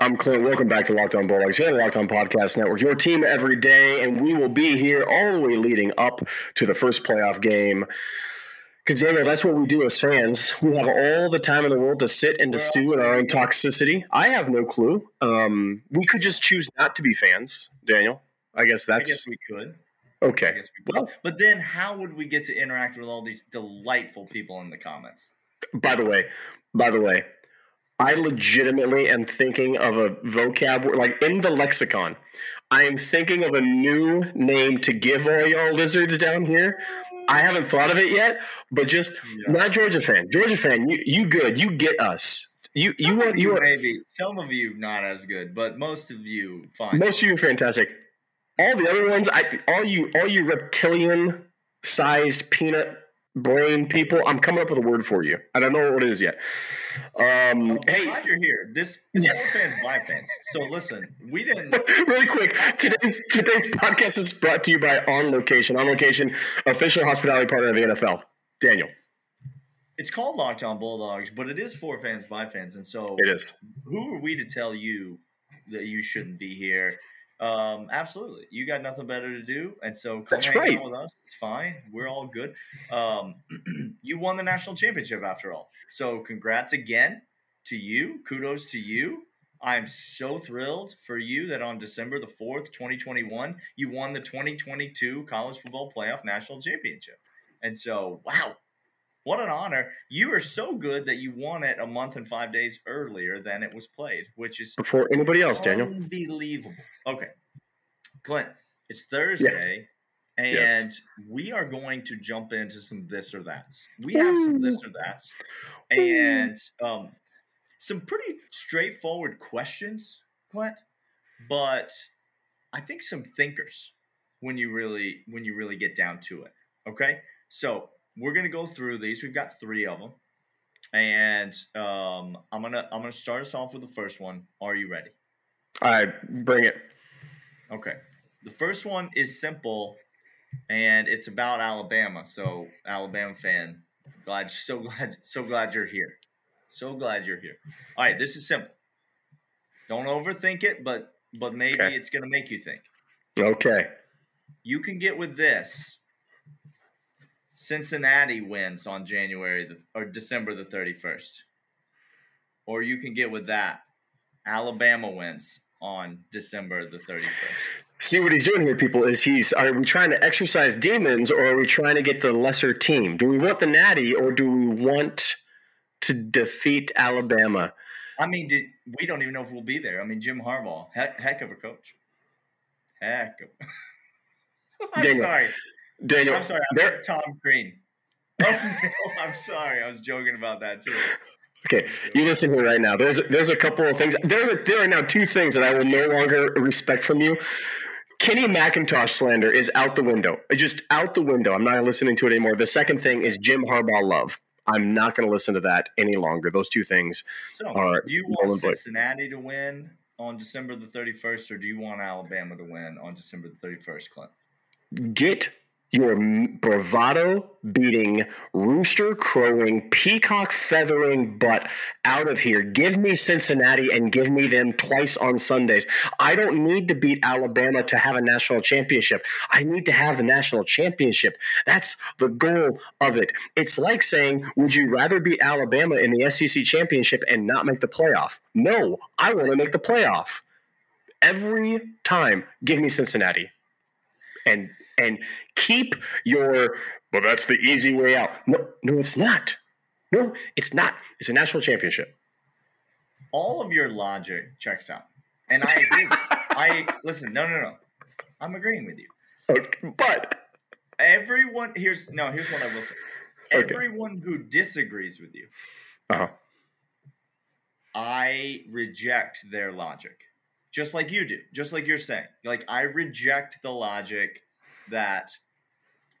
I'm Clint. Welcome back to Locked On Bulldogs here on the Locked On Podcast Network, your team every day, and we will be here all the way leading up to the first playoff game. Because Daniel, that's what we do as fans. We have all the time in the world to sit and to stew in our own toxicity. I have no clue. Um, we could just choose not to be fans, Daniel. I guess that's I guess we could. okay. I guess we could. but then how would we get to interact with all these delightful people in the comments? By the way, by the way, I legitimately am thinking of a vocab word, like in the lexicon. I am thinking of a new name to give all y'all lizards down here. I haven't thought of it yet, but just Yeah. not Georgia fan. Georgia fan, you you good. You get us. You you Some want you are maybe some of you not as good, but most of you fine. most of you are fantastic. All the other ones, I all you all you reptilian sized peanut brain people, I'm coming up with a word for you. I don't know what it is yet. Um, I'm hey, glad you're here. This is four fans, by fans. So listen, we didn't. really quick today's today's podcast is brought to you by on location on location official hospitality partner of the nfl daniel It's called Locked On Bulldogs, but it is four fans, by fans, and so it is who are we to tell you that you shouldn't be here? Um, absolutely. You got nothing better to do, and so come That's hang right. out with us. It's fine. We're all good. Um, you won the national championship after all. So congrats again to you. Kudos to you. I'm so thrilled for you that on December the 4th, 2021, you won the 2022 College Football Playoff National Championship. And so, wow, what an honor. You are so good that you won it a month and five days earlier than it was played, which is before anybody else daniel unbelievable. Okay. Clint, it's Thursday, and Yes. we are going to jump into some this or that's. We have some this or that's, and um, some pretty straightforward questions, Clint, but I think some thinkers when you really when you really get down to it. Okay, so we're gonna go through these. We've got three of them, and um, I'm gonna I'm gonna start us off with the first one. Are you ready? all right bring it Okay. The first one is simple, and it's about Alabama. So, Alabama fan, glad, so glad, so glad you're here. So glad you're here. All right, this is simple. Don't overthink it, but but maybe Okay. it's gonna make you think. okay You can get with this. Cincinnati wins on January the, or December the 31st. Or you can get with that. Alabama wins on December the 31st. see what he's doing here people is he's are we trying to exercise demons or are we trying to get the lesser team do we want the natty or do we want to defeat alabama I mean, did, we don't even know if we'll be there. I mean, Jim Harbaugh, heck, heck of a coach. Heck of. I'm Daniel, sorry. Daniel I'm sorry. I'm Tom Green. Oh, no, I'm sorry. I was joking about that too. Okay, you listen here right now. There's there's a couple of things. There are, there are now two things that I will no longer respect from you. Kenny McIntosh slander is out the window. Just out the window. I'm not listening to it anymore. The second thing is Jim Harbaugh love. I'm not going to listen to that any longer. Those two things. So, do you want Cincinnati to win on December the 31st, or do you want Alabama to win on December the 31st, Clint? Get your bravado beating, rooster crowing, peacock feathering butt out of here. Give me Cincinnati and give me them twice on Sundays. I don't need to beat Alabama to have a national championship. I need to have the national championship. That's the goal of it. It's like saying, would you rather beat Alabama in the SEC championship and not make the playoff? No, I want to make the playoff. Every time, give me Cincinnati and and keep your well that's the easy way out no no it's not no it's not it's a national championship All of your logic checks out, and I agree. I listen. No, no, no. I'm agreeing with you. Okay, but Everyone here's no. Here's what I will say. Okay. Everyone who disagrees with you, uh-huh. I reject their logic, just like you do, just like you're saying. Like I reject the logic that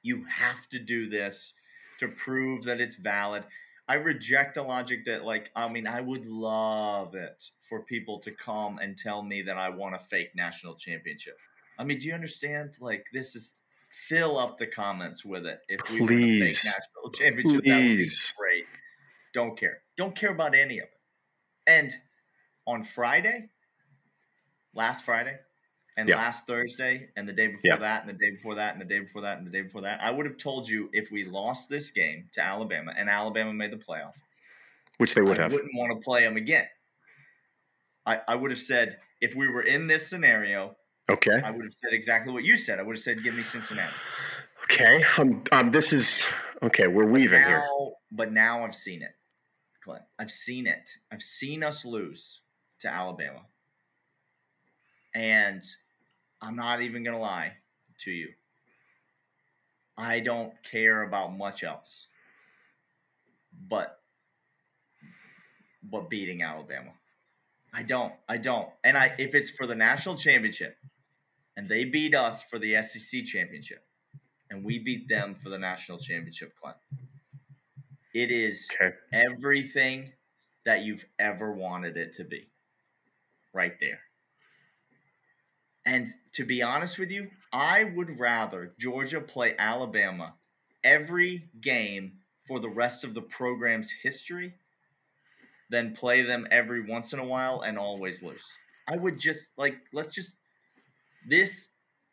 you have to do this to prove that it's valid. I reject the logic that, like, I mean, I would love it for people to come and tell me that I want a fake national championship. I mean, do you understand? Like, this is fill up the comments with it. If we Please. a fake national championship, that would be Please. great. Don't care. Don't care about any of it. And on Friday, last Friday, and Yeah. last Thursday, and the day before Yeah. that, and the day before that, and the day before that, and the day before that, I would have told you if we lost this game to Alabama and Alabama made the playoff, Which they would I have. wouldn't want to play them again. I, I would have said if we were in this scenario, Okay. I would have said exactly what you said. I would have said, "Give me Cincinnati." Okay. Um, um, this is okay. We're weaving here. now, but now I've seen it, Clint. I've seen it. I've seen us lose to Alabama, and I'm not even gonna lie to you. I don't care about much else, but but beating Alabama. I don't. I don't. And I if it's for the national championship, and they beat us for the SEC championship, and we beat them for the national championship, Clint. It is Okay. everything that you've ever wanted it to be. Right there. And to be honest with you, I would rather Georgia play Alabama every game for the rest of the program's history than play them every once in a while and always lose. I would just like let's just this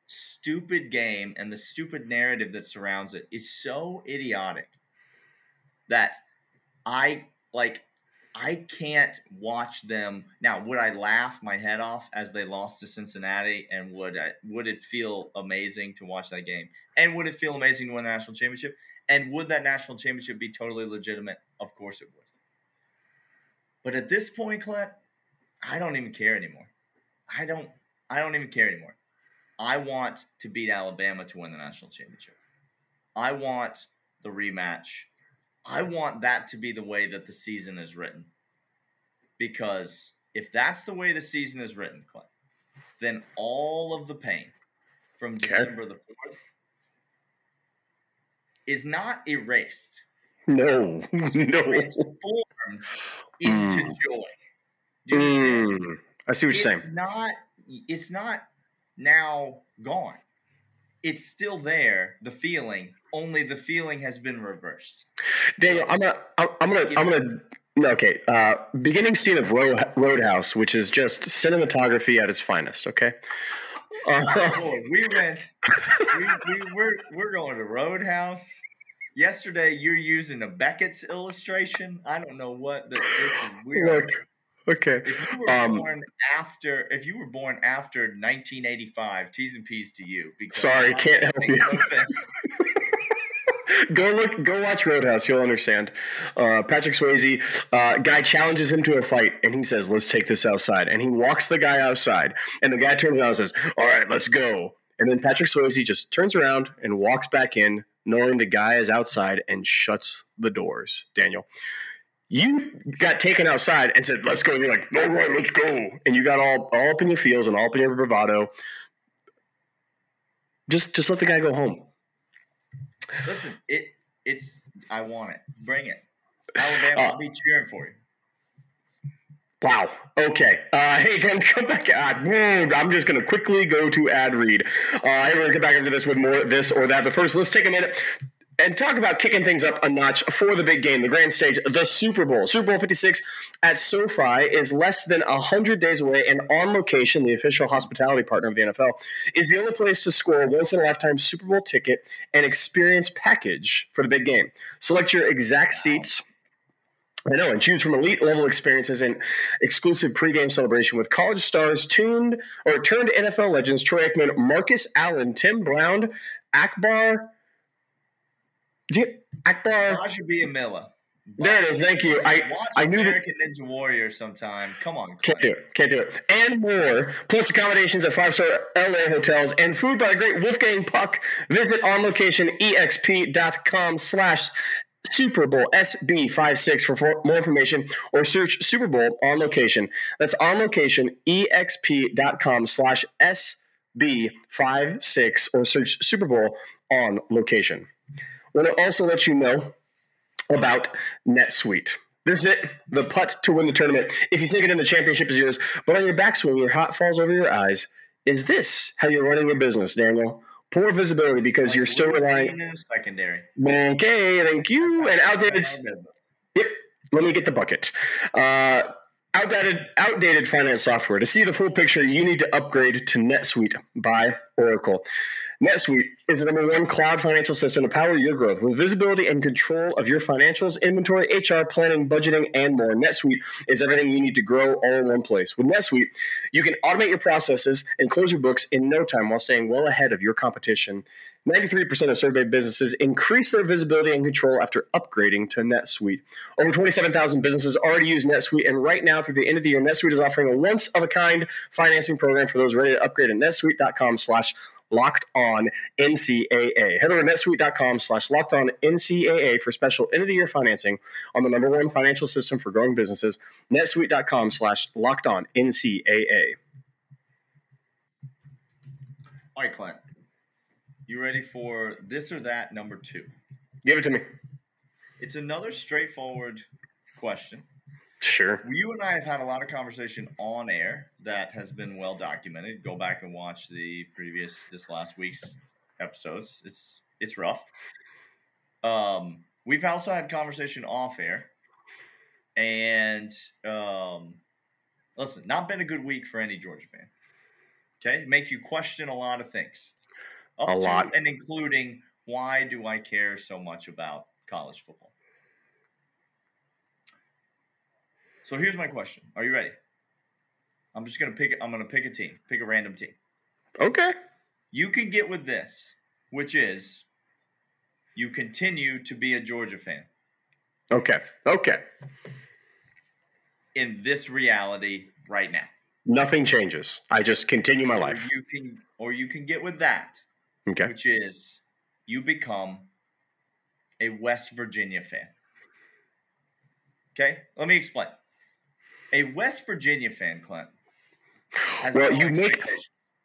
stupid game and the stupid narrative that surrounds it is so idiotic that I like I can't watch them now. Would I laugh my head off as they lost to Cincinnati? And would I would it feel amazing to watch that game? And would it feel amazing to win the national championship? And would that national championship be totally legitimate? Of course it would. But at this point, Clint, I don't even care anymore. I don't I don't even care anymore. I want to beat Alabama to win the national championship. I want the rematch. I want that to be the way that the season is written. Because if that's the way the season is written, Clint, then all of the pain from. December the 4th is not erased, No. no. transformed into Mm. joy. Do you? Mm. I see what you're saying. it's not it's not now gone it's still there the feeling only the feeling has been reversed Daniel, I'm gonna, I'm gonna, I'm gonna. No, okay. Uh, beginning scene of Road, Roadhouse, which is just cinematography at its finest. Okay. Uh, Boy, we went we, we, we're, we're going to roadhouse yesterday you're using a beckett's illustration i don't know what the, this is weird look. Okay. if you were um, born after if you were born after 1985 t's and p's to you because Sorry, that can't help you. no sense. go look. Go watch Roadhouse. You'll understand. Uh, Patrick Swayze, uh, guy challenges him to a fight, and he says, "Let's take this outside." And he walks the guy outside, and the guy turns around and says, "All right, let's go." And then Patrick Swayze just turns around and walks back in, knowing the guy is outside, and shuts the doors. Daniel, you got taken outside and said, "Let's go." And you're like, "All right, let's go." And you got all all up in your feels and all up in your bravado. Just just let the guy go home. Listen, it it's I want it. Bring it. Alabama, Uh, I'll be cheering for you. Wow. Okay. Uh, hey, can come back. Uh, I'm just going to quickly go to ad read. Uh, hey, we're going to come back into this with more this or that. But first, let's take a minute and talk about kicking things up a notch for the big game, the grand stage, the Super Bowl. Super Bowl 56 at SoFi is less than 100 days away, and On Location, the official hospitality partner of the NFL, is the only place to score a once in a lifetime Super Bowl ticket and experience package for the big game. Select your exact seats. I know, and choose from elite level experiences and exclusive pregame celebration with college stars tuned or turned NFL legends Troy Aikman, Marcus Allen, Tim Brown, Akbar. Do you, Akbar. Gbaja-Biamila. There it is. Thank you. I Watch I knew that. American Ninja Warrior sometime. Come on, Can't do it. Can't do it. And more. Plus accommodations at five star LA hotels and food by the great Wolfgang Puck. Visit onlocationexp.com slash Super Bowl SB56 for for more information or search Super Bowl on location. That's on location exp.com slash B, 5, 6, or search Super Bowl on location. Want to also let you know about NetSuite. This is it, the putt to win the tournament. If you sink it in, the championship is yours. But on your backswing, your hat falls over your eyes. Is this how you're running your business, Daniel? Poor visibility because Like you're still relying. in secondary. Okay, thank you. And outdated. Yep. Let me get the bucket. Uh, outdated, outdated finance software. To see the full picture, you need to upgrade to NetSuite by Oracle. NetSuite is the number one cloud financial system to power your growth with visibility and control of your financials, inventory, HR, planning, budgeting, and more. NetSuite is everything you need to grow all in one place. With NetSuite, you can automate your processes and close your books in no time while staying well ahead of your competition. 93% of surveyed businesses increase their visibility and control after upgrading to NetSuite. Over 27,000 businesses already use NetSuite, and right now, through the end of the year, NetSuite is offering a once-of-a-kind financing program for those ready to upgrade at netsuite.com slash locked on NCAA. Head over to netsuite.com slash locked on NCAA for special end of the year financing on the number one financial system for growing businesses, netsuite.com slash locked on NCAA. All right, Clint. You ready for this or that number two? Give it to me. It's another straightforward question. Sure. You and I have had a lot of conversation on air that has been well documented. Go back and watch the previous this last week's episodes. It's it's rough. Um, we've also had conversation off air, and um, listen, not been a good week for any Georgia fan. Okay, make you question a lot of things, up A lot. and including why do I care so much about college football? So here's my question. Are you ready? I'm just gonna pick. I'm gonna pick a team. Pick a random team. Okay. You can get with this, which is you continue to be a Georgia fan Okay. Okay. in this reality right now. Nothing changes. I just continue my life. Or you can, or you can get with that, Okay. which is you become a West Virginia fan. Okay, let me explain. A West Virginia fan, Clint. Has Well, you make-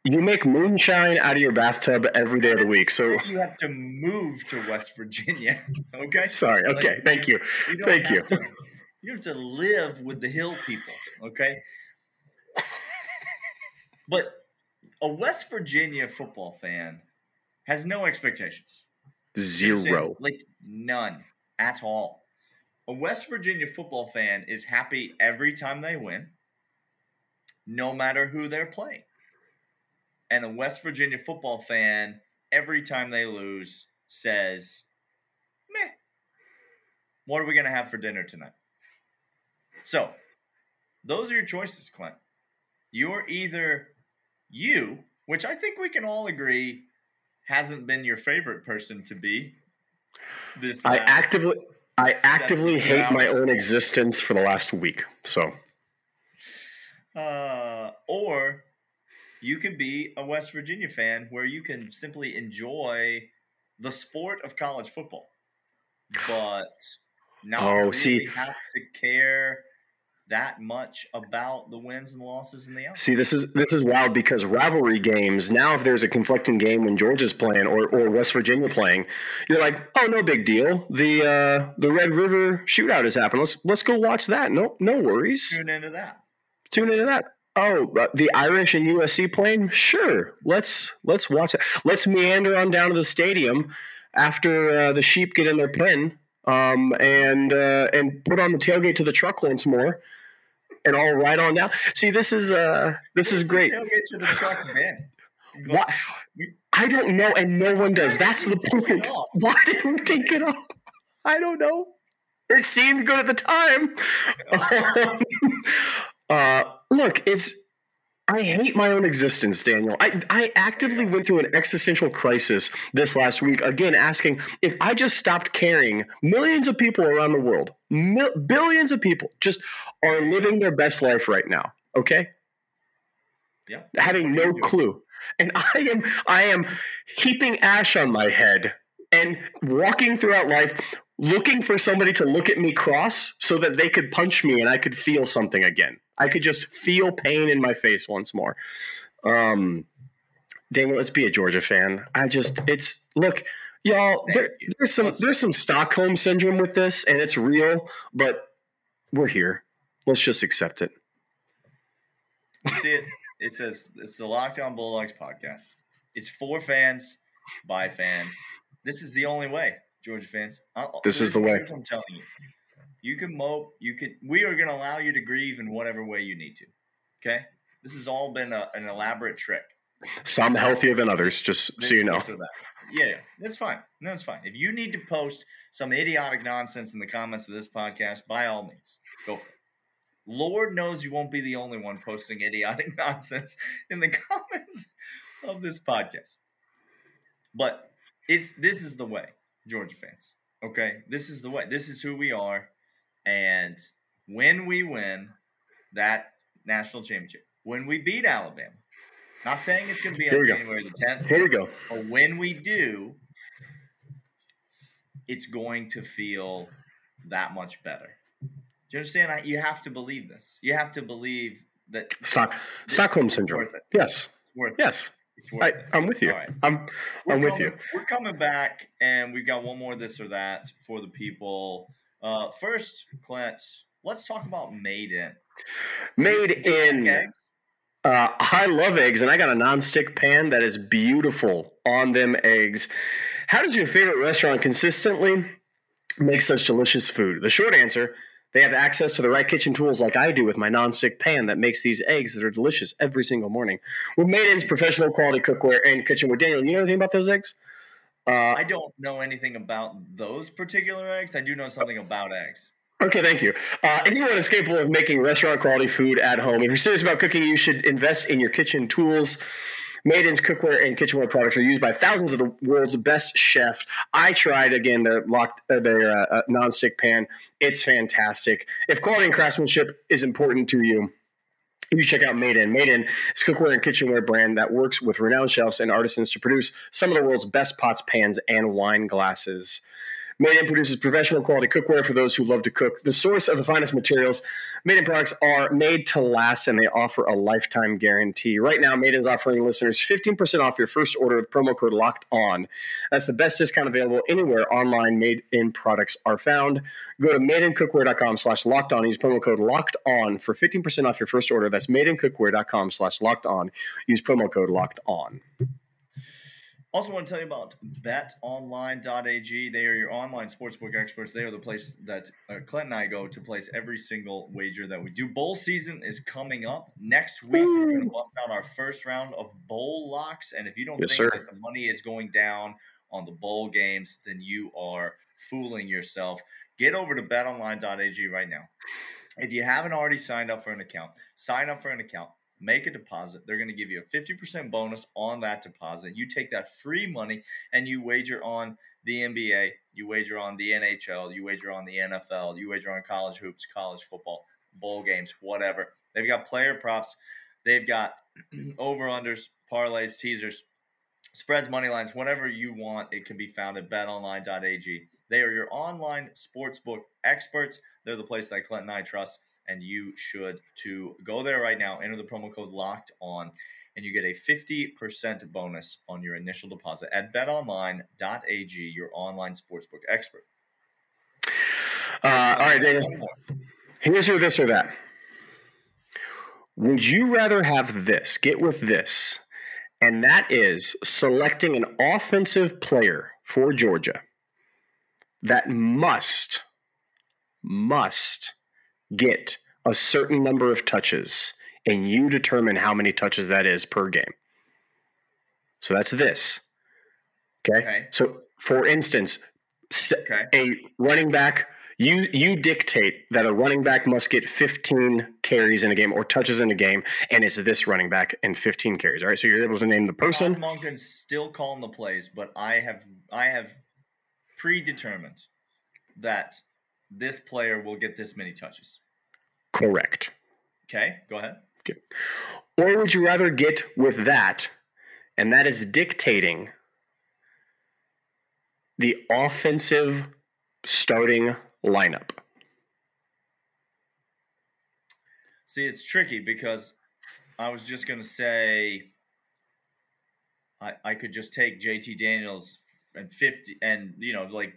You make moonshine out of your bathtub every day of the week. So you have to move to West Virginia. Okay. sorry. Okay. Thank you. You Thank you. To, you have to live with the hill people. Okay. But a West Virginia football fan has no expectations. Zero. Like none at all. A West Virginia football fan is happy every time they win, no matter who they're playing. And a West Virginia football fan, every time they lose, says, meh, what are we going to have for dinner tonight? So, those are your choices, Clint. You're either you, which I think we can all agree hasn't been your favorite person to be. This I last- actively I actively hate my own existence for the last week. So uh, or you could be a West Virginia fan where you can simply enjoy the sport of college football, but not Oh, really see- have to care that much about the wins and losses in the outcome. see this is this is wild because rivalry games, now if there's a conflicting game when Georgia's playing or, or West Virginia playing, you're like, oh no big deal. The uh the Red River shootout has happened. Let's let's go watch that. No no worries. Tune into that. Tune into that. Oh, uh, the Irish and USC playing? Sure. Let's let's watch it. Let's meander on down to the stadium after uh, the sheep get in their pen, um, and uh, and put on the tailgate to the truck once more, and all ride on down. See, this is uh, this is great. Tailgate to the truck van. Why? I don't know, and no one does. That's the point. Why did we take it off? I don't know. It seemed good at the time. Um, uh, look, it's. I hate my own existence, Daniel. I, I actively went through an existential crisis this last week, again, asking if I just stopped caring, millions of people around the world, mil- billions of people, just are living their best life right now, okay? Yeah. Having no clue. And I am I am heaping ash on my head and walking throughout life looking for somebody to look at me cross so that they could punch me and I could feel something again. I could just feel pain in my face once more. Um Daniel, let's be a Georgia fan. I just, it's look, y'all. There, there's some there's some Stockholm syndrome with this, and it's real. But we're here. Let's just accept it. See it? It says it's the Locked On Bulldogs podcast. It's for fans, by fans. This is the only way, Georgia fans. I'll, this is the way. I'm telling you. You can mope. You can. We are going to allow you to grieve in whatever way you need to. Okay. This has all been a, an elaborate trick. Some healthier than others, just so you know. this or that. Yeah, yeah, that's fine. No, it's fine. If you need to post some idiotic nonsense in the comments of this podcast, by all means, go for it. Lord knows you won't be the only one posting idiotic nonsense in the comments of this podcast. But it's this is the way, Georgia fans. Okay, this is the way. This is who we are, and when we win that national championship, when we beat Alabama, not saying it's going to be on go. January the tenth, Here we go. but when we do, it's going to feel that much better. Do you understand? I, you have to believe this. You have to believe that Stock Stockholm syndrome. Yes. Worth. Yes. It's worth I. I'm with you. Right. I'm We're I'm with you. We're coming back, and we've got one more this or that for the people. Uh, first, Clint, let's talk about Made In. Made in Okay. Uh, I love eggs, and I got a non-stick pan that is beautiful on them eggs. How does your favorite restaurant consistently make such delicious food? The short answer: they have access to the right kitchen tools, like I do with my non-stick pan that makes these eggs that are delicious every single morning. With Made In's professional quality cookware and kitchenware. Daniel, you know anything about those eggs? Uh, I don't know anything about those particular eggs. I do know something about eggs. Okay, thank you. Uh, anyone is capable of making restaurant quality food at home. If you're serious about cooking, you should invest in your kitchen tools. Made In's cookware and kitchenware products are used by thousands of the world's best chefs. I tried again their locked uh, their uh, uh, nonstick pan. It's fantastic. If quality and craftsmanship is important to you, you check out Made In. Maiden is a cookware and kitchenware brand that works with renowned chefs and artisans to produce some of the world's best pots, pans, and wine glasses. Made In produces professional quality cookware for those who love to cook. The source of the finest materials, Made In products are made to last and they offer a lifetime guarantee. Right now, Made In is offering listeners 15% off your first order with promo code locked on. That's the best discount available anywhere online made in products are found. Go to madeincookware.com slash locked on. Use promo code locked on for 15% off your first order. That's madeincookware.com slash locked on. Use promo code locked on. Also, want to tell you about betonline.ag. They are your online sportsbook experts. They are the place that uh, Clint and I go to place every single wager that we do. Bowl season is coming up. Next week, we're going to bust out our first round of bowl locks. And if you don't Yes, think sir. that the money is going down on the bowl games, then you are fooling yourself. Get over to betonline.ag right now. If you haven't already signed up for an account, sign up for an account make a deposit. They're going to give you a 50% bonus on that deposit. You take that free money and you wager on the NBA, you wager on the NHL, you wager on the NFL, you wager on college hoops, college football, bowl games, whatever. They've got player props, they've got over unders, parlays, teasers, spreads, money lines, whatever you want. It can be found at betonline.ag. They are your online sportsbook experts. They're the place that Clint and I trust and you should to go there right now enter the promo code locked on and you get a 50% bonus on your initial deposit at betonline.ag your online sportsbook expert Uh, all right. Here's your this or that. Would you rather have this? Get with this. And that is selecting an offensive player for Georgia that must, must get a certain number of touches, and you determine how many touches that is per game. So that's this. Okay. Okay. So, for instance, okay a running back you you dictate that a running back must get 15 carries in a game or touches in a game and it's this running back and 15 carries all right so you're able to name the person Todd Monken's still calling the plays but i have i have predetermined that this player will get this many touches correct. Okay go ahead. Or would you rather get with that and that is dictating the offensive starting lineup? See, it's tricky because I was just going to say I, I could just take JT Daniels and 50 and you know like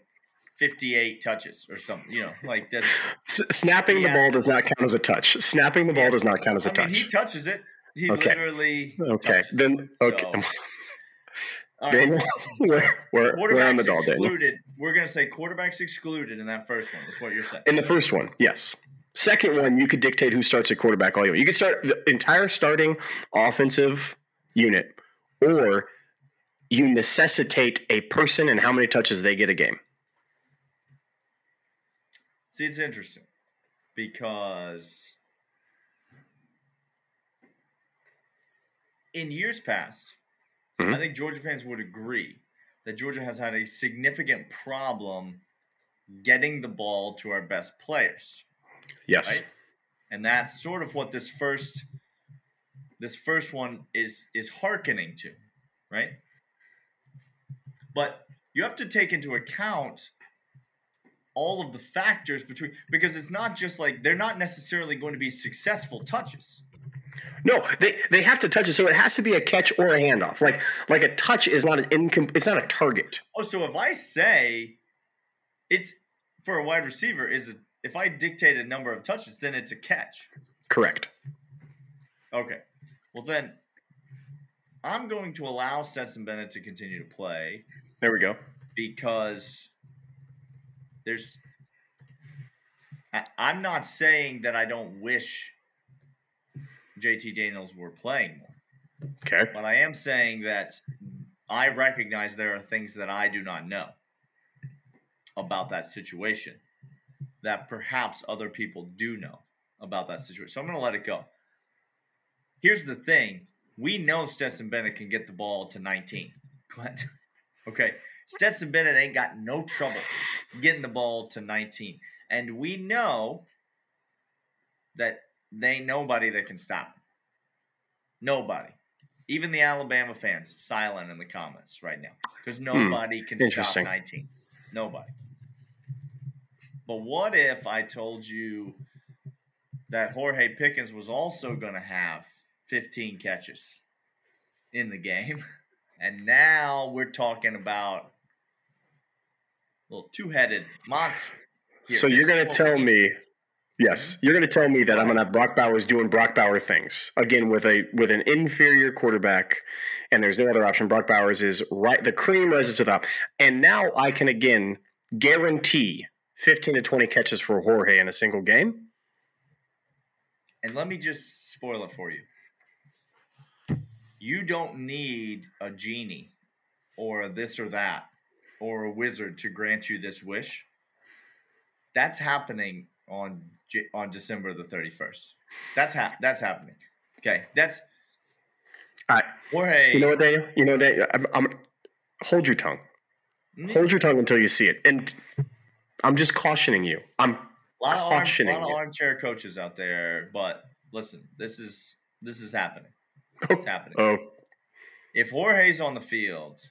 58 touches or something, you know, like that. S- snapping the ball does not count as a touch. Snapping the ball does not count as a I mean, touch. he touches it. He Okay. literally. Okay, then it. okay, So, right. Daniel, we're, we're, we're on the Daniel. excluded. We're gonna say quarterbacks excluded in that first one. That's what you're saying. In the first one, yes. Second one, you could dictate who starts at quarterback all you want. You could start the entire starting offensive unit, or you necessitate a person and how many touches they get a game. See, it's interesting because in years past, Mhm. I think Georgia fans would agree that Georgia has had a significant problem getting the ball to our best players, Yes. right? And that's sort of what this first this first one is is hearkening to, right? But you have to take into account all of the factors between because it's not just like they're not necessarily going to be successful touches. No, they, they have to touch it, so it has to be a catch or a handoff. Like like a touch is not an incom- It's not a target. Oh, so if I say it's for a wide receiver is a, if I dictate a number of touches, then it's a catch. Correct. Okay. Well then I'm going to allow Stetson Bennett to continue to play There we go. because there's I, I'm not saying that I don't wish JT Daniels were playing more. Okay. But I am saying that I recognize there are things that I do not know about that situation that perhaps other people do know about that situation. So I'm going to let it go. Here's the thing we know Stetson Bennett can get the ball to 19. Clint. Okay. Stetson Bennett ain't got no trouble getting the ball to 19. And we know that they ain't nobody that can stop him. Nobody. Even the Alabama fans silent in the comments right now because hmm. nobody can stop 19. Nobody. But what if I told you that Jorge Pickens was also going to have 15 catches in the game? And now we're talking about little two-headed monster. here. So This mhm. you're going to tell me, yes, you're going to tell me that I'm going to have Brock Bowers doing Brock Bowers things again with a with an inferior quarterback, and there's no other option. Brock Bowers is right, the cream rises to the top, and now I can again guarantee 15 to 20 catches for Jorge in a single game. And let me just spoil it for you. You don't need a genie or a this or that or a wizard to grant you this wish. That's happening on on December the 31st. That's ha- that's happening. Okay, that's All right. Jorge. You know what, Daniel? You know, Daniel, I'm, I'm hold your tongue. Mm, Hold your tongue until you see it, and I'm just cautioning you. I'm a lot of, arm, cautioning lot of armchair coaches out there, but listen, this is this is happening. It's happening. oh, if Jorge's on the field,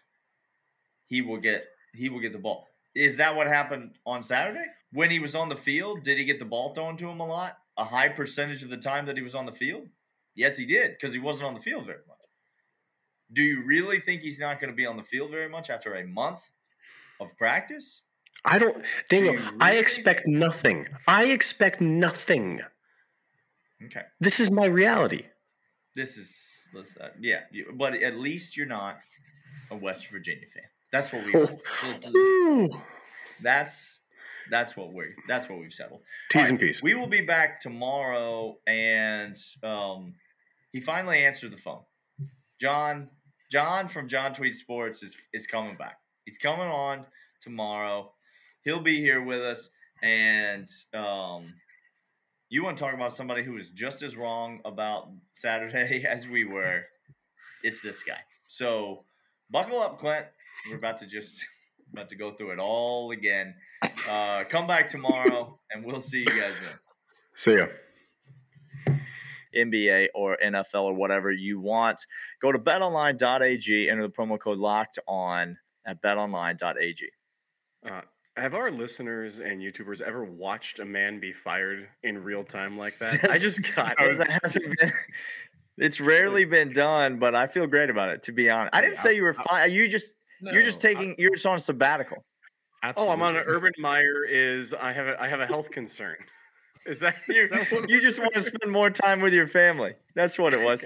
he will get he will get the ball. Is that what happened on Saturday? When he was on the field, did he get the ball thrown to him a lot? A high percentage of the time that he was on the field? Yes, he did, because he wasn't on the field very much. Do you really think he's not going to be on the field very much after a month of practice? I don't, Daniel. I really? expect nothing. I expect nothing. Okay. This is my reality. This is let's, uh, yeah, you, but at least you're not a West Virginia fan. That's what we that's that's what we that's what we've settled. T's All and right, P's. We will be back tomorrow, and um, he finally answered the phone. John, John from John Tweet Sports is is coming back. He's coming on tomorrow. He'll be here with us, and um, you want to talk about somebody who is just as wrong about Saturday as we were? It's this guy. So buckle up, Clint. We're about to just about to go through it all again. Uh, come back tomorrow, and we'll see you guys then. See ya. NBA or NFL or whatever you want. Go to betonline.ag, enter the promo code locked on at betonline.ag. Uh, have our listeners and YouTubers ever watched a man be fired in real time like that? I just got. It It's rarely been done, but I feel great about it. To be honest, I didn't say you were I- fine. You just you're just No, I- taking you're just on sabbatical. Oh, I'm on an. Urban Meyer. Is I have a I have a health concern. Is that You, is that you just want to spend more time with your family. That's what it was.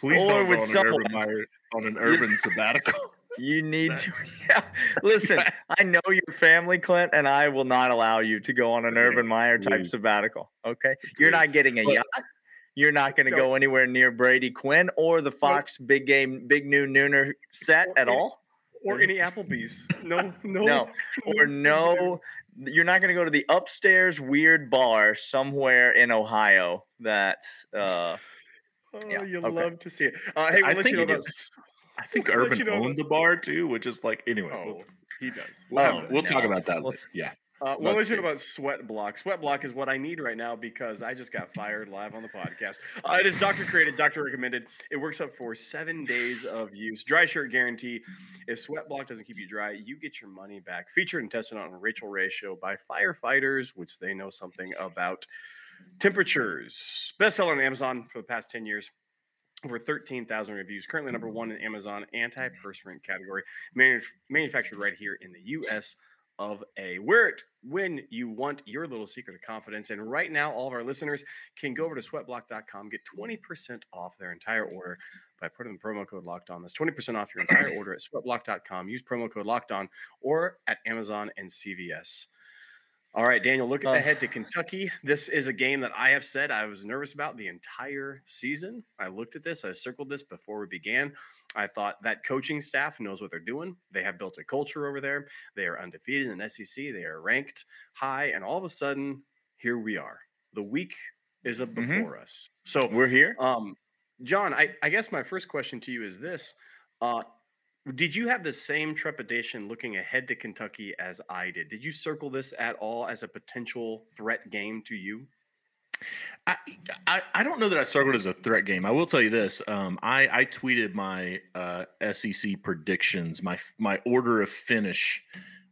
Please or don't with go on someone. an urban, Meyer- on an urban sabbatical. You need to. Yeah. Listen, I know your family, Clint, and I will not allow you to go on an Okay, Urban Meyer type please. sabbatical. Okay. You're not getting a But- yacht. You're not going to No. go anywhere near Brady Quinn or the Fox Big Game Big New Nooner set at any- all. Or any Applebee's? No, no, No. Or no, you're not going to go to the upstairs weird bar somewhere in Ohio that uh, there. Oh, Yeah, you okay. love to see it. Uh, hey, I we'll let think you know about. is. s- I think We'll Urban you know owned what- the bar too, which is like anyway. Oh, we'll, he does. we'll, have- we'll talk about that. We'll Yeah. Uh, we'll Let's let you know see. about Sweat Block. Sweat Block is what I need right now because I just got fired live on the podcast. Uh, it is doctor created, doctor recommended. It works up for seven days of use. Dry shirt guarantee. If Sweat Block doesn't keep you dry, you get your money back. Featured and tested on Rachael Ray show by firefighters, which they know something about. Temperatures. Bestseller on Amazon for the past 10 years. Over 13,000 reviews. Currently number one in Amazon antiperspirant category. Manuf- manufactured right here in the U.S. of A. Wear it when you want your little secret of confidence. And right now, all of our listeners can go over to sweatblock.com, get 20% off their entire order by putting the promo code locked on. That's 20% off your entire order at sweatblock.com. Use promo code locked on or at Amazon and CVS. All right, Daniel, looking Uh, ahead to Kentucky. This is a game that I have said I was nervous about the entire season. I looked at this, I circled this before we began. I thought that coaching staff knows what they're doing. They have built a culture over there. They are undefeated in SEC. They are ranked high, and all of a sudden, here we are. The week is up Mhm. before us. So, we're here. um, John, I, I guess my first question to you is this: uh, Did you have the same trepidation looking ahead to Kentucky as I did? Did you circle this at all as a potential threat game to you? I, I I don't know that I circled as a threat game. I will tell you this. Um, I I tweeted my uh, SEC predictions, my my order of finish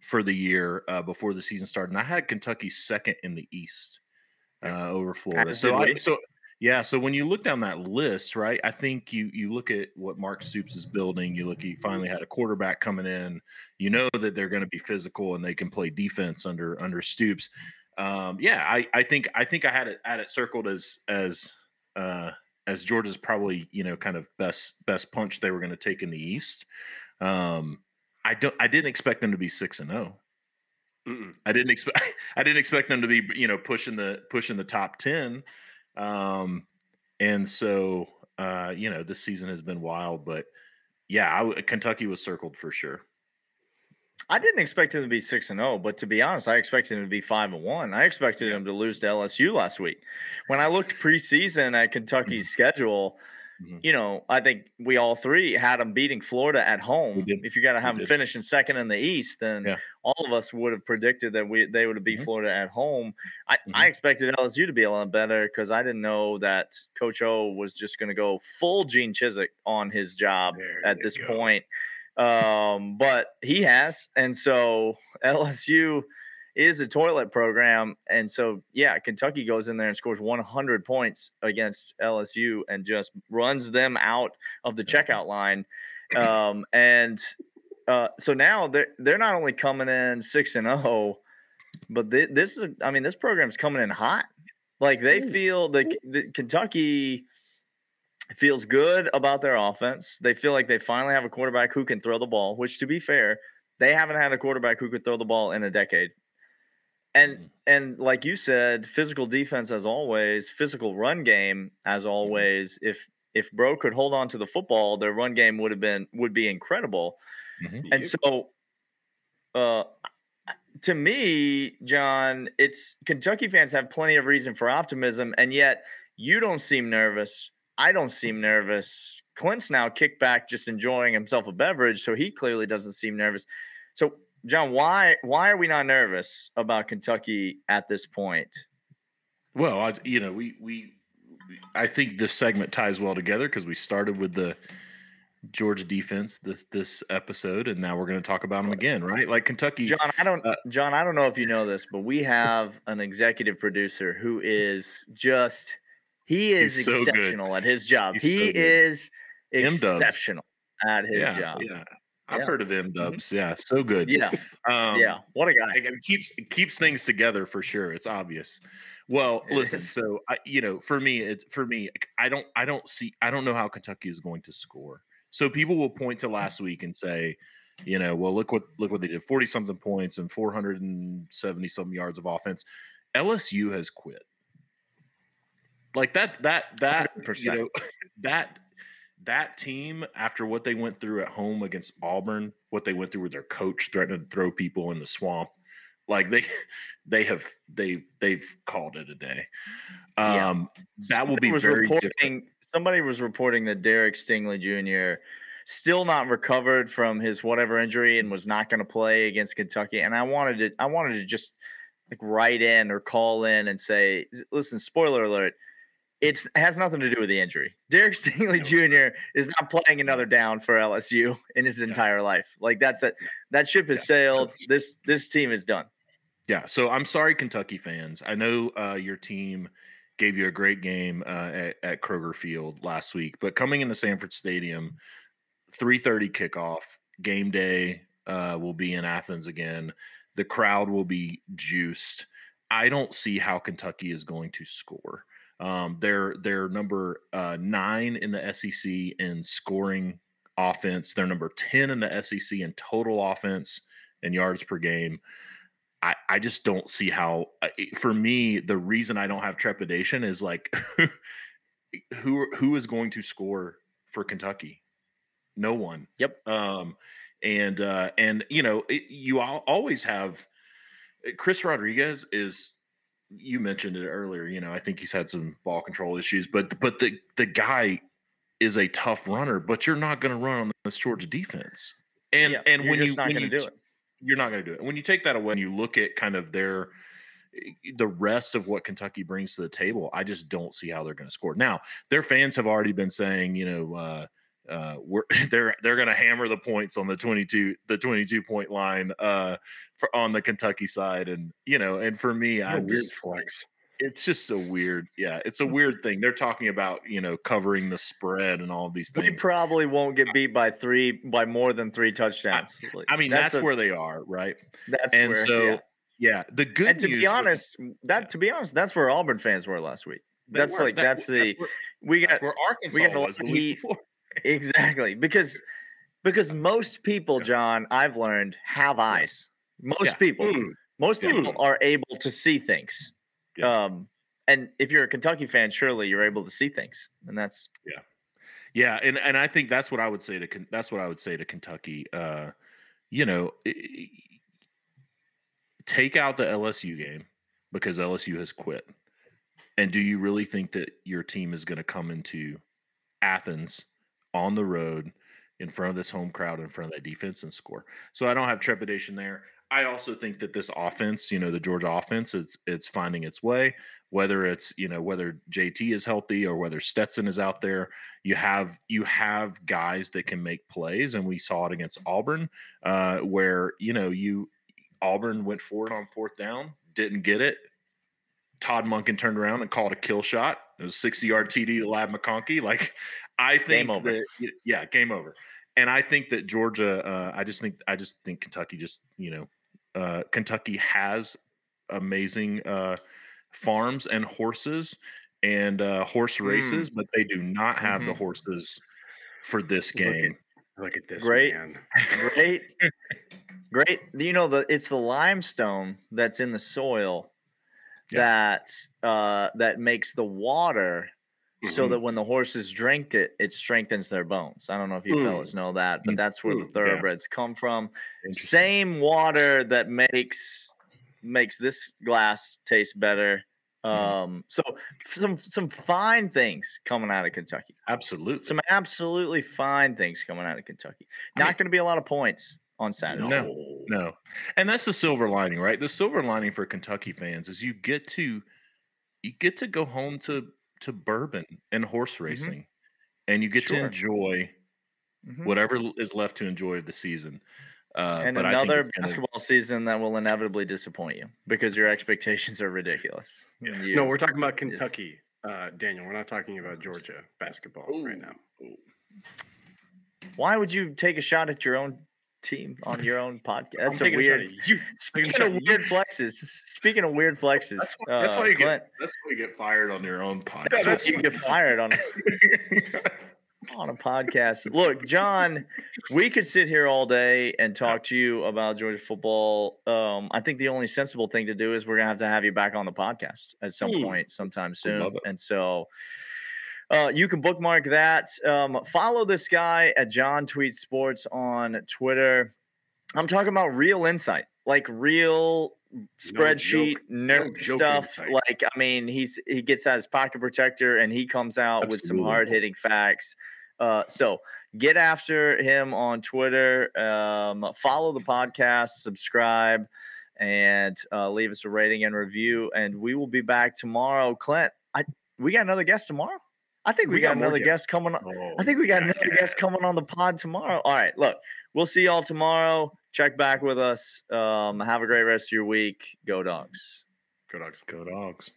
for the year uh, before the season started, and I had Kentucky second in the East uh, over Florida. So I, so yeah. So when you look down that list, right? I think you you look at what Mark Stoops is building. You look, he finally had a quarterback coming in. You know that they're going to be physical and they can play defense under under Stoops um, yeah, I, I think I think I had it had it circled as as uh, as Georgia's probably you know kind of best best punch they were going to take in the East. Um, I don't I didn't expect them to be six and zero. I didn't expect I didn't expect them to be you know pushing the pushing the top ten. Um, and so uh, you know this season has been wild, but yeah, I Kentucky was circled for sure. I didn't expect him to be six and zero, but to be honest, I expected him to be five and one. I expected him to lose to LSU last week. When I looked preseason at Kentucky's schedule, Mhm. you know, I think we all three had them beating Florida at home. If you got to have We them did. finishing second in the East, then Yeah. all of us would have predicted that we they would have beat Mhm. Florida at home. I, Mm-hmm. I expected LSU to be a lot better because I didn't know that Coach O was just going to go full Gene Chizik on his job There at this go. point. Um, but he has, and so LSU is a toilet program, and so yeah, Kentucky goes in there and scores 100 points against LSU and just runs them out of the checkout line. Um, and uh, so now they're they're not only coming in six and zero, but thi- this is I mean this program's coming in hot. Like they feel the, the Kentucky feels good about their offense. They feel like they finally have a quarterback who can throw the ball, which to be fair, they haven't had a quarterback who could throw the ball in a decade. And Mhm. and like you said, physical defense as always, physical run game as always. If if Bro could hold on to the football, their run game would have been would be incredible. And so uh to me, John, it's Kentucky fans have plenty of reason for optimism, and yet you don't seem nervous. I don't seem nervous. Clint's now kicked back, just enjoying himself a beverage, so he clearly doesn't seem nervous. So, John, why why are we not nervous about Kentucky at this point? Well, I, you know, we we I think this segment ties well together because we started with the Georgia defense this this episode, and now we're going to talk about them again, right? Like Kentucky. John, I don't Uh, John, I don't know if you know this, but we have an executive producer who is just He is He's so good. exceptional at his job. He's he so is M-dubs. exceptional at his yeah, job. yeah. I've Yeah. heard of M Dubs. Yeah, so good. Yeah, um, yeah. What a guy. it it keeps it keeps things together for sure. It's obvious. Well, It listen. is. So I, you know, for me, it's for me. I don't, I don't see, I don't know how Kentucky is going to score. So people will point to last week and say, you know, well, look what look what they did: forty something points and four hundred and seventy something yards of offense. LSU has quit. Like that, that, that, you 100%. know, that that team after what they went through at home against Auburn, what they went through with their coach threatening to throw people in the swamp, like they they have they've they've called it a day. Yeah. Um that will be was very reporting, different. Somebody was reporting that Derek Stingley Jr. still not recovered from his whatever injury and was not going to play against Kentucky. And I wanted to, I wanted to just like write in or call in and say, listen, spoiler alert. It's it has nothing to do with the injury. Derek Stingley Jr. is not playing another down for LSU in his entire life. Like that's it. That ship has Yeah. sailed. This this team is done. Yeah, so I'm sorry, Kentucky fans. I know uh, your team gave you a great game uh, at, at Kroger Field last week, but coming into Sanford Stadium, 3:30 kickoff, game day uh, will be in Athens again. The crowd will be juiced. I don't see how Kentucky is going to score. Um, they're they're number uh, nine in the SEC in scoring offense. They're number ten in the SEC in total offense and yards per game. I, I just don't see how uh, for me the reason I don't have trepidation is like who who is going to score for Kentucky? No one. Yep. Um and uh and you know it, you al- always have uh, Chris Rodriguez is you mentioned it earlier, you know, I think he's had some ball control issues, but but the the guy is a tough runner, but you're not going to run on this Georgia defense. And Yeah, and you're when you not when you do it. you're not going to do it. When you take that away and you look at kind of their the rest of what Kentucky brings to the table, I just don't see how they're going to score. Now, their fans have already been saying, you know, uh, uh, we're they're they're going to hammer the points on the 22 the 22 point line uh, for on the Kentucky side, and you know, and for me, I'm weird just flex. it's just so weird. Yeah, it's a weird thing. They're talking about you know covering the spread and all of these things. We probably won't get beat by three by more than three touchdowns. Like, I mean, that's, a- where they are, right? that's and where, so, yeah. yeah. the good and to be honest, that to be honest, that's where Auburn fans were last week. That's were. like That- that's the where, we that's got where Arkansas got a lot was the week heat. before. Exactly because because most people, John, I've learned have eyes. Most Yeah. people, Hmm. most Yeah. people are able to see things. Yeah. Um, and if you're a Kentucky fan, surely you're able to see things, and that's Yeah, Yeah. and and I think that's what I would say to that's what I would say to Kentucky. Uh, you know, take out the LSU game because LSU has quit. And do you really think that your team is going to come into Athens on the road in front of this home crowd in front of that defense and score? So I don't have trepidation there. I also think that this offense, you know, the Georgia offense, it's it's finding its way. Whether it's you know whether JT is healthy or whether Stetson is out there, you have you have guys that can make plays, and we saw it against Auburn, uh, where you know you Auburn went forward on fourth down, didn't get it. Todd Monken turned around and called a kill shot. It was 60 yard TD to Ladd McConkey. Like, I think over. that yeah, game over. And I think that Georgia, uh, I just think I just think Kentucky just you know, uh, Kentucky has amazing uh, farms and horses and uh, horse Mm. races, but they do not have the Mhm. horses for this Look at- game. Look at this Great. man. great. great. You know the it's the limestone that's in the soil that uh, that makes the water so Mhm. that when the horses drink it, it strengthens their bones. I don't know if you Mm. fellas know that, but Mm. that's where the Mm, yeah. thoroughbreds come from. Same water that makes makes this glass taste better. Mhm. Um, so some some fine things coming out of Kentucky. Absolutely. Some absolutely fine things coming out of Kentucky. I Not mean- going to be a lot of points on Saturday. No. No. And that's the silver lining, right? The silver lining for Kentucky fans is you get to you get to go home to to bourbon and horse racing and you get Sure. to enjoy Mhm. whatever is left to enjoy of the season. Uh, and but I think another it's gonna- basketball season that will inevitably disappoint you because your expectations are ridiculous. And you- No, we're talking about Kentucky. Uh, Daniel, we're not talking about Georgia basketball right now. Why would you take a shot at your own team on your own podcast? That's a taking a shot weird. you. Speaking of at you. weird flexes, speaking of weird flexes, That's why, that's uh, why you Clint, get that's why you get fired on your own podcast. that's why you get fired on on a podcast. Look, John, we could sit here all day and talk to you about Georgia football. Um, I think the only sensible thing to do is we're gonna have to have you back on the podcast at some point, sometime soon. And so. Uh, you can bookmark that. Um, follow this guy at John Tweet Sports on Twitter. I'm talking about real insight, like real spreadsheet joke- nerd no stuff. insight. Like, I mean, he's he gets out his pocket protector and he comes out with some hard hitting facts. Uh, so get after him on Twitter. Um, follow the podcast, subscribe, and uh, leave us a rating and review. And we will be back tomorrow. Clint, I we got another guest tomorrow. I think we, We got, got another guests. guest coming. on. Oh, I think we got yeah, another guest coming on the pod tomorrow. All right, look, we'll see y'all tomorrow. Check back with us. Um, have a great rest of your week. Go dogs. Go dogs. Go dogs.